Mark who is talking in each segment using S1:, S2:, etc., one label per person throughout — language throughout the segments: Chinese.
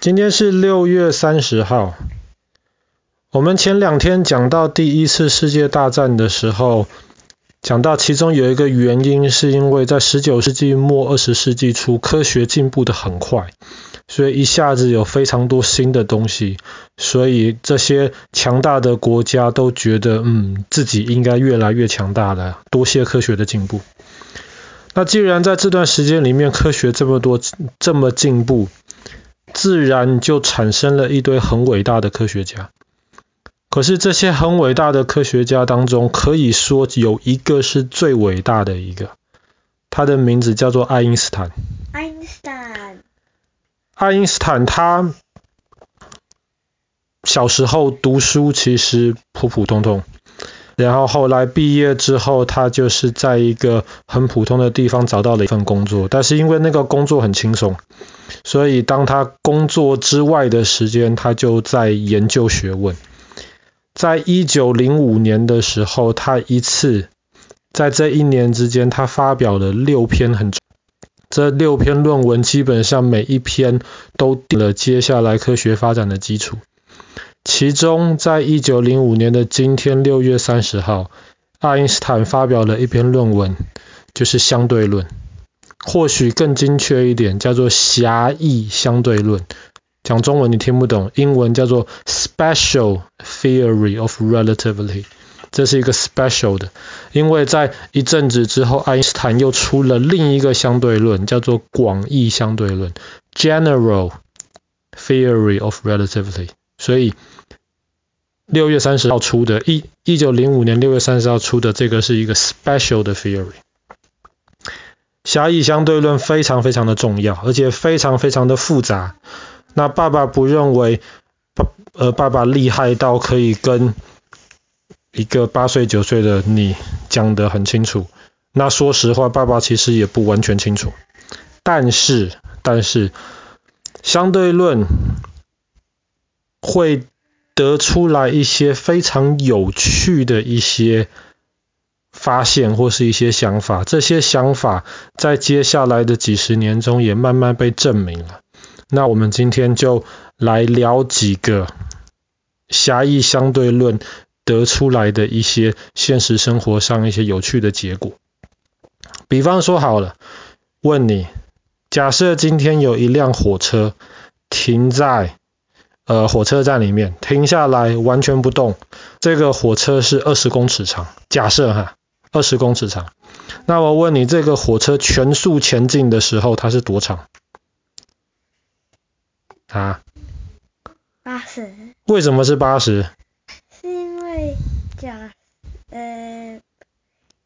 S1: 今天是六月三十号。我们前两天讲到第一次世界大战的时候，讲到其中有一个原因，是因为在十九世纪末二十世纪初，科学进步得很快，所以一下子有非常多新的东西，所以这些强大的国家都觉得，嗯，自己应该越来越强大了，多谢科学的进步。那既然在这段时间里面，科学这么多，这么进步。自然就产生了一堆很伟大的科学家。可是这些很伟大的科学家当中，可以说有一个是最伟大的一个，他的名字叫做爱因斯坦。
S2: 爱因斯坦。
S1: 爱因斯坦他小时候读书其实普普通通，然后后来毕业之后，他就是在一个很普通的地方找到了一份工作，但是因为那个工作很轻松。所以，当他工作之外的时间，他就在研究学问。在一九零五年的时候，他一次在这一年之间，他发表了六篇很，这六篇论文基本上每一篇都定了接下来科学发展的基础。其中，在一九零五年的今天，六月三十号，爱因斯坦发表了一篇论文，就是相对论。或许更精确一点，叫做狭义相对论。讲中文你听不懂，英文叫做 Special Theory of Relativity。这是一个 special 的，因为在一阵子之后，爱因斯坦又出了另一个相对论，叫做广义相对论 General Theory of Relativity。所以六月三十号出的，一一九零五年六月三十号出的这个是一个 special 的 theory。狭义相对论非常非常的重要，而且非常非常的复杂。那爸爸不认为爸呃爸爸厉害到可以跟一个八岁九岁的你讲得很清楚。那说实话，爸爸其实也不完全清楚。但是但是相对论会得出来一些非常有趣的一些。发现或是一些想法，这些想法在接下来的几十年中也慢慢被证明了。那我们今天就来聊几个狭义相对论得出来的一些现实生活上一些有趣的结果。比方说好了，问你，假设今天有一辆火车停在呃火车站里面，停下来完全不动，这个火车是二十公尺长，假设哈。二十公尺长，那我问你，这个火车全速前进的时候，它是多长？啊？
S2: 八十。
S1: 为什么是八十？
S2: 是因为假，呃，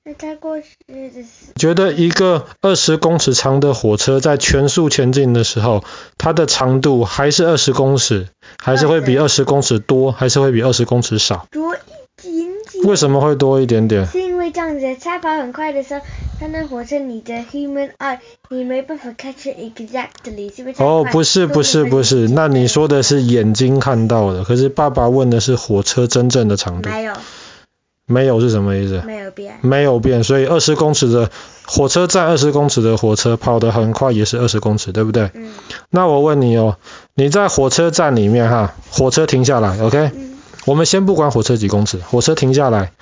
S2: 那它过去的
S1: 觉得一个二十公尺长的火车在全速前进的时候，它的长度还是二十公尺，还是会比二十公尺多，还是会比二十公尺少？
S2: 多一点点。
S1: 为什么会多一点点？
S2: 这样子，它跑很快的时候，它那火车你的 human eye 你没办法 catch exactly，是不是？
S1: 哦，不是不是不是，那你说的是眼睛看到的，可是爸爸问的是火车真正的长度。
S2: 没有。
S1: 没有是什么意思？
S2: 没有变。
S1: 没有变，所以二十公尺的火车站，二十公尺的火车跑得很快，也是二十公尺，对不对？嗯。那我问你哦，你在火车站里面哈，火车停下来，OK？嗯。我们先不管火车几公尺，火车停下来。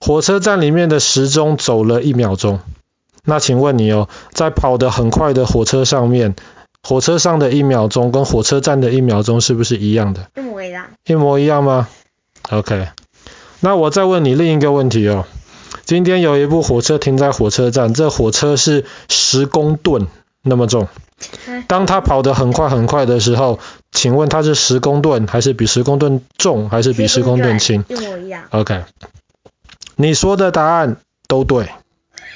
S1: 火车站里面的时钟走了一秒钟，那请问你哦，在跑得很快的火车上面，火车上的一秒钟跟火车站的一秒钟是不是一样的？
S2: 一模一样。
S1: 一模一样吗？OK，那我再问你另一个问题哦，今天有一部火车停在火车站，这火车是十公吨那么重，当它跑得很快很快的时候，请问它是十公吨还是比十公吨重还是比十公吨轻？
S2: 一模一样。
S1: OK。你说的答案都对，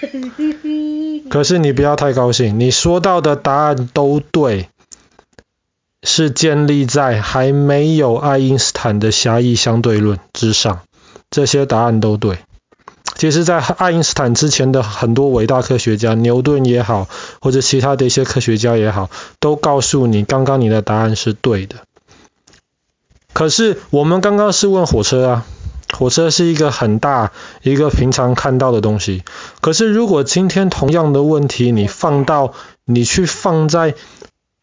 S1: 可是你不要太高兴，你说到的答案都对，是建立在还没有爱因斯坦的狭义相对论之上。这些答案都对。其实，在爱因斯坦之前的很多伟大科学家，牛顿也好，或者其他的一些科学家也好，都告诉你，刚刚你的答案是对的。可是，我们刚刚是问火车啊。火车是一个很大、一个平常看到的东西。可是，如果今天同样的问题，你放到你去放在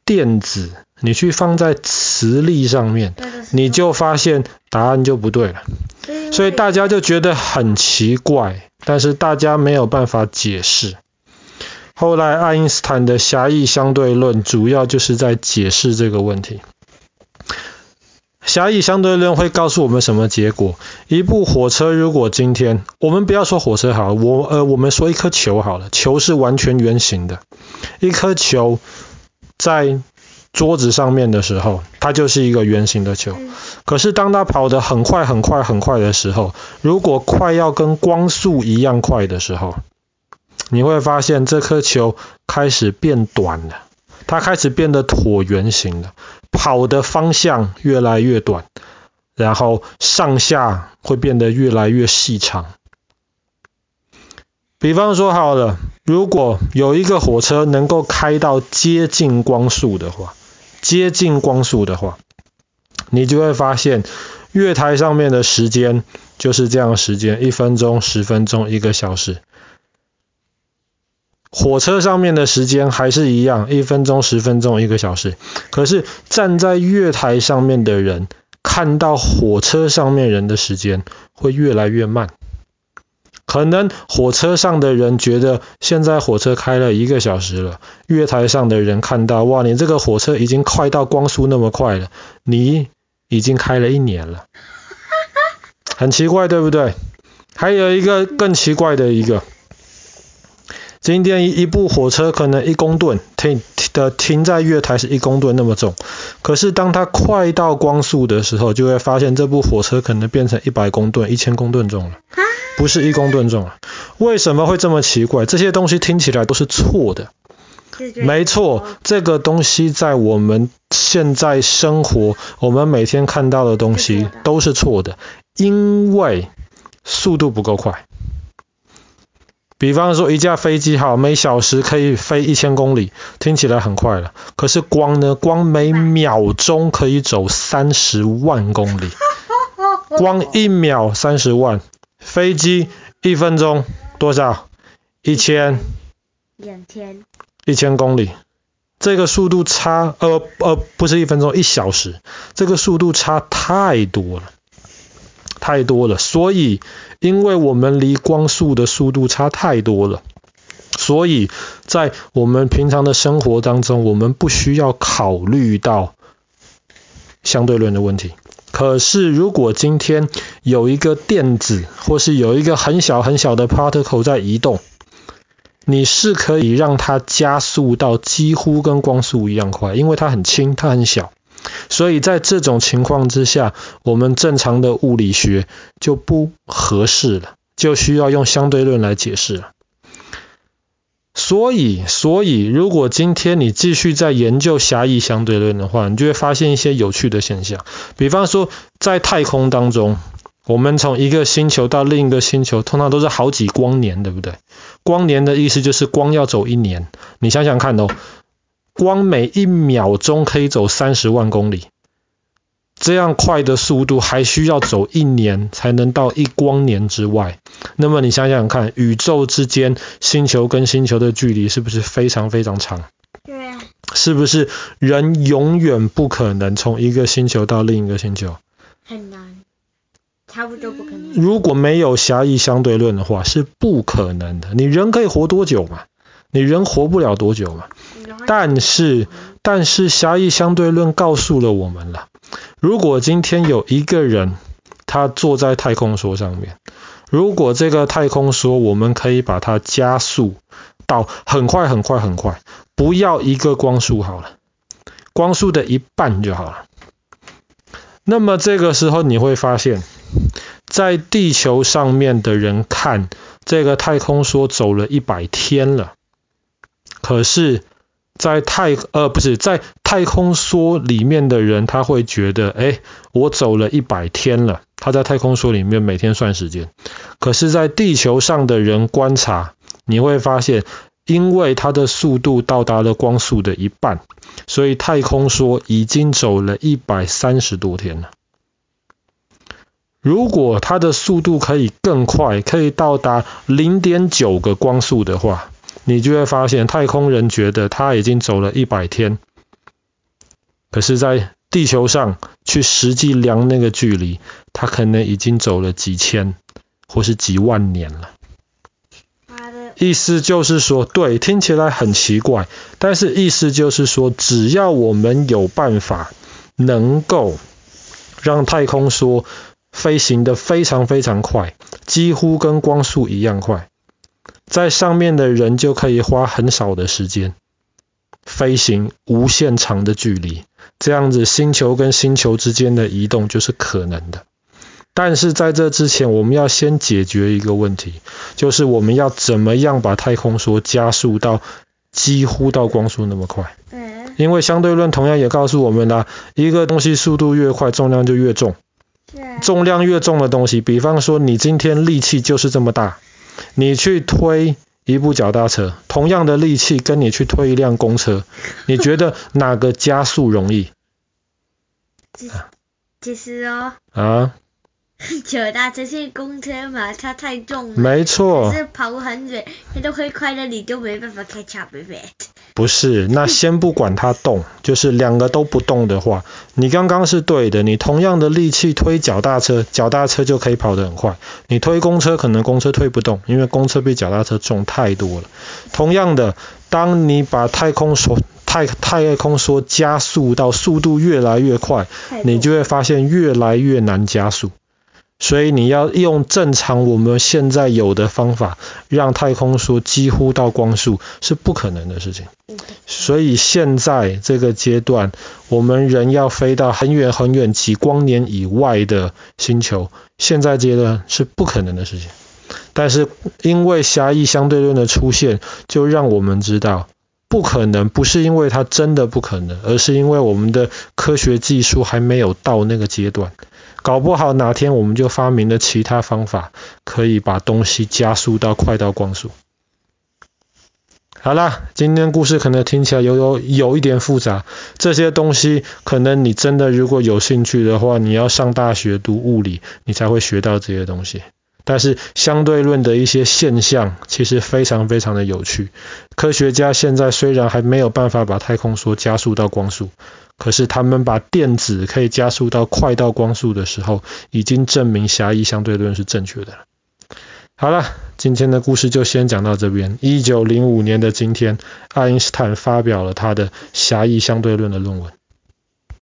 S1: 电子，你去放在磁力上面，你就发现答案就不对了。所以大家就觉得很奇怪，但是大家没有办法解释。后来爱因斯坦的狭义相对论主要就是在解释这个问题。狭义相对论会告诉我们什么结果？一部火车如果今天我们不要说火车好了，我呃我们说一颗球好了，球是完全圆形的，一颗球在桌子上面的时候，它就是一个圆形的球。可是当它跑得很快很快很快的时候，如果快要跟光速一样快的时候，你会发现这颗球开始变短了，它开始变得椭圆形了，跑的方向越来越短，然后上下会变得越来越细长。比方说好了，如果有一个火车能够开到接近光速的话，接近光速的话，你就会发现月台上面的时间就是这样时间，一分钟、十分钟、一个小时。火车上面的时间还是一样，一分钟、十分钟、一个小时。可是站在月台上面的人看到火车上面人的时间会越来越慢。可能火车上的人觉得现在火车开了一个小时了，月台上的人看到，哇，你这个火车已经快到光速那么快了，你已经开了一年了，很奇怪，对不对？还有一个更奇怪的一个。今天一部火车可能一公吨停的停在月台是一公吨那么重，可是当它快到光速的时候，就会发现这部火车可能变成一百公吨、一千公吨重了，不是一公吨重了。为什么会这么奇怪？这些东西听起来都是错的。没错，这个东西在我们现在生活，我们每天看到的东西都是错的，因为速度不够快。比方说，一架飞机好，每小时可以飞一千公里，听起来很快了。可是光呢？光每秒钟可以走三十万公里，光一秒三十万。飞机一分钟多少？一千。两千。一千公里，这个速度差，呃呃，不是一分钟，一小时，这个速度差太多了。太多了，所以因为我们离光速的速度差太多了，所以在我们平常的生活当中，我们不需要考虑到相对论的问题。可是如果今天有一个电子，或是有一个很小很小的 particle 在移动，你是可以让它加速到几乎跟光速一样快，因为它很轻，它很小。所以在这种情况之下，我们正常的物理学就不合适了，就需要用相对论来解释了。所以，所以如果今天你继续在研究狭义相对论的话，你就会发现一些有趣的现象。比方说，在太空当中，我们从一个星球到另一个星球，通常都是好几光年，对不对？光年的意思就是光要走一年。你想想看哦。光每一秒钟可以走三十万公里，这样快的速度还需要走一年才能到一光年之外。那么你想想看，宇宙之间星球跟星球的距离是不是非常非常长？对啊。是不是人永远不可能从一个星球到另一个星球？很难，差不多不可能。如果没有狭义相对论的话，是不可能的。你人可以活多久嘛？你人活不了多久嘛？但是，但是狭义相对论告诉了我们了，如果今天有一个人，他坐在太空梭上面，如果这个太空梭我们可以把它加速到很快很快很快，不要一个光速好了，光速的一半就好了。那么这个时候你会发现，在地球上面的人看这个太空梭走了一百天了，可是。在太呃不是在太空梭里面的人，他会觉得，哎，我走了一百天了。他在太空梭里面每天算时间，可是，在地球上的人观察，你会发现，因为它的速度到达了光速的一半，所以太空梭已经走了一百三十多天了。如果它的速度可以更快，可以到达零点九个光速的话。你就会发现，太空人觉得他已经走了一百天，可是，在地球上去实际量那个距离，他可能已经走了几千或是几万年了。意思就是说，对，听起来很奇怪，但是意思就是说，只要我们有办法能够让太空梭飞行得非常非常快，几乎跟光速一样快，在上面的人就可以花很少的时间飞行无限长的距离，这样子星球跟星球之间的移动就是可能的。但是在这之前，我们要先解决一个问题，就是我们要怎么样把太空梭加速到几乎到光速那么快？嗯。因为相对论同样也告诉我们啦，一个东西速度越快，重量就越重。重量越重的东西，比方说你今天力气就是这么大，你去推一部脚踏车，同样的力气跟你去推一辆公车，你觉得哪个加速容易？
S2: 其实哦。
S1: 啊。
S2: 脚踏车是公车嘛，它太重了。
S1: 没错。
S2: 可是跑很远，它都会快的，你就没办法 catch up with it。
S1: 不是，那先不管它动，就是两个都不动的话，你刚刚是对的。你同样的力气推脚踏车，脚踏车就可以跑得很快。你推公车，可能公车推不动，因为公车比脚踏车重太多了。同样的，当你把太空梭太太空梭加速到速度越来越快，你就会发现越来越难加速。所以你要用正常我们现在有的方法，让太空梭几乎到光速是不可能的事情。所以现在这个阶段，我们人要飞到很远很远几光年以外的星球，现在阶段是不可能的事情。但是因为狭义相对论的出现，就让我们知道不可能，不是因为它真的不可能，而是因为我们的科学技术还没有到那个阶段。搞不好哪天我们就发明了其他方法，可以把东西加速到快到光速。好啦，今天故事可能听起来有有有一点复杂，这些东西可能你真的如果有兴趣的话，你要上大学读物理，你才会学到这些东西。但是相对论的一些现象其实非常非常的有趣。科学家现在虽然还没有办法把太空梭加速到光速。可是他们把电子可以加速到快到光速的时候，已经证明狭义相对论是正确的了。好了，今天的故事就先讲到这边。一九零五年的今天，爱因斯坦发表了他的狭义相对论的论文。